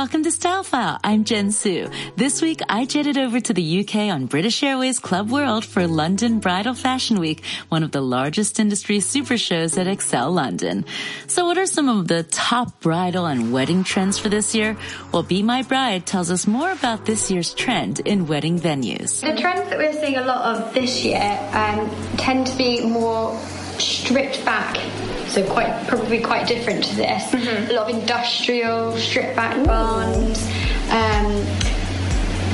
welcome to Style File. I'm Jen Su. This week, I jetted over to the UK on British Airways Club World for London Bridal Fashion Week, one of the largest industry super shows at ExCeL London. So what are some of the top bridal and wedding trends for this year? Well, Be My Bride tells us more about this year's trend in wedding venues. The trends that we're seeing a lot of this year um, tend to be more stripped back so quite probably quite different to this. Mm-hmm. A lot of industrial, stripped back bands, um,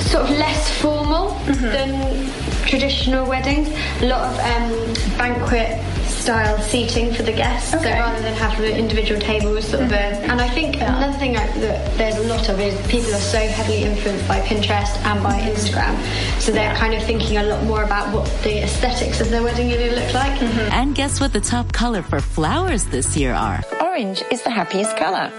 sort of less formal mm-hmm. than traditional weddings. A lot of um, banquet style seating for the guests. Okay. So rather than have the individual tables, sort of a, mm-hmm. and I think yeah. another thing that there's a lot of is people are so heavily influenced by Pinterest and by mm-hmm. Instagram. So they're kind of thinking a lot more about what the aesthetics of their wedding going to look like. Mm-hmm. And guess what the top color for flowers this year are? Orange is the happiest color.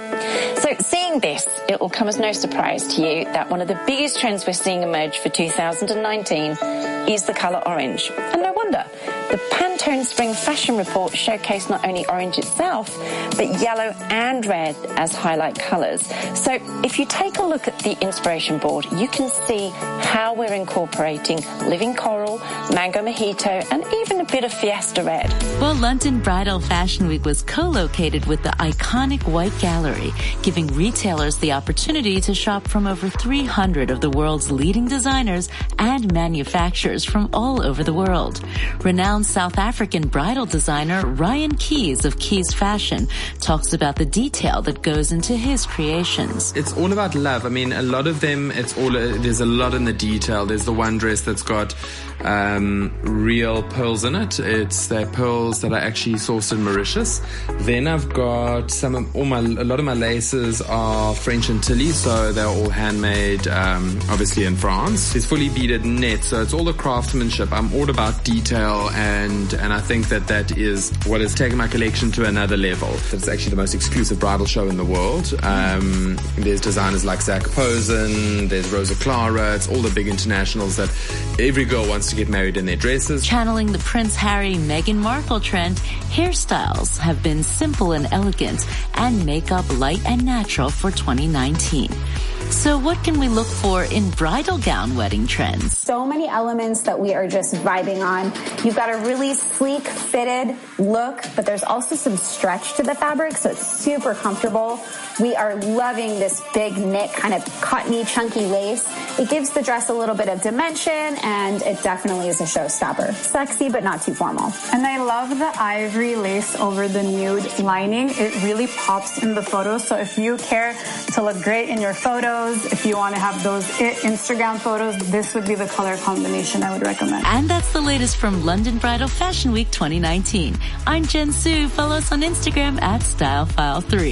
So seeing this, it will come as no surprise to you that one of the biggest trends we're seeing emerge for 2019 is the color orange. And no wonder. The Pantone Spring Fashion Report showcased not only orange itself, but yellow and red as highlight colors. So if you take a look at the inspiration board, you can see how we're incorporating living coral, mango mojito, and even a bit of fiesta red. Well, London Bridal Fashion Week was co-located with the iconic White Gallery, giving retailers the opportunity to shop from over 300 of the world's leading designers and manufacturers from all over the world. Renowned renowned South African bridal designer Ryan Keys of Keys Fashion talks about the detail that goes into his creations. It's all about love. I mean, a lot of them, it's all, there's a lot in the detail. There's the one dress that's got um, real pearls in it. It's the pearls that are actually sourced in Mauritius. Then I've got some of all my a lot of my laces are French Chantilly, so they're all handmade, um, obviously in France. It's fully beaded net, so it's all the craftsmanship. I'm all about detail, and and I think that that is what has taken my collection to another level. It's actually the most exclusive bridal show in the world. Um, there's designers like Zac Posen, there's Rosa Clara. It's all the big internationals that every girl wants to get married in their dresses. Channeling the Prince Harry Meghan Markle trend, hairstyles have been simple and elegant and makeup light and natural for 2019. So what can we look for in bridal gown wedding trends? So many elements that we are just vibing on. You've got a really sleek fitted look, but there's also some stretch to the fabric, so it's super comfortable. We are loving this big knit kind of cottony chunky lace. It gives the dress a little bit of dimension and it definitely is a showstopper. Sexy, but not too formal. And I love the ivory lace over the nude lining. It really pops in the photos. So if you care to look great in your photos, if you want to have those Instagram photos, this would be the color combination I would recommend. And that's the latest from London Bridal Fashion Week 2019. I'm Jen Su. Follow us on Instagram at StyleFile3.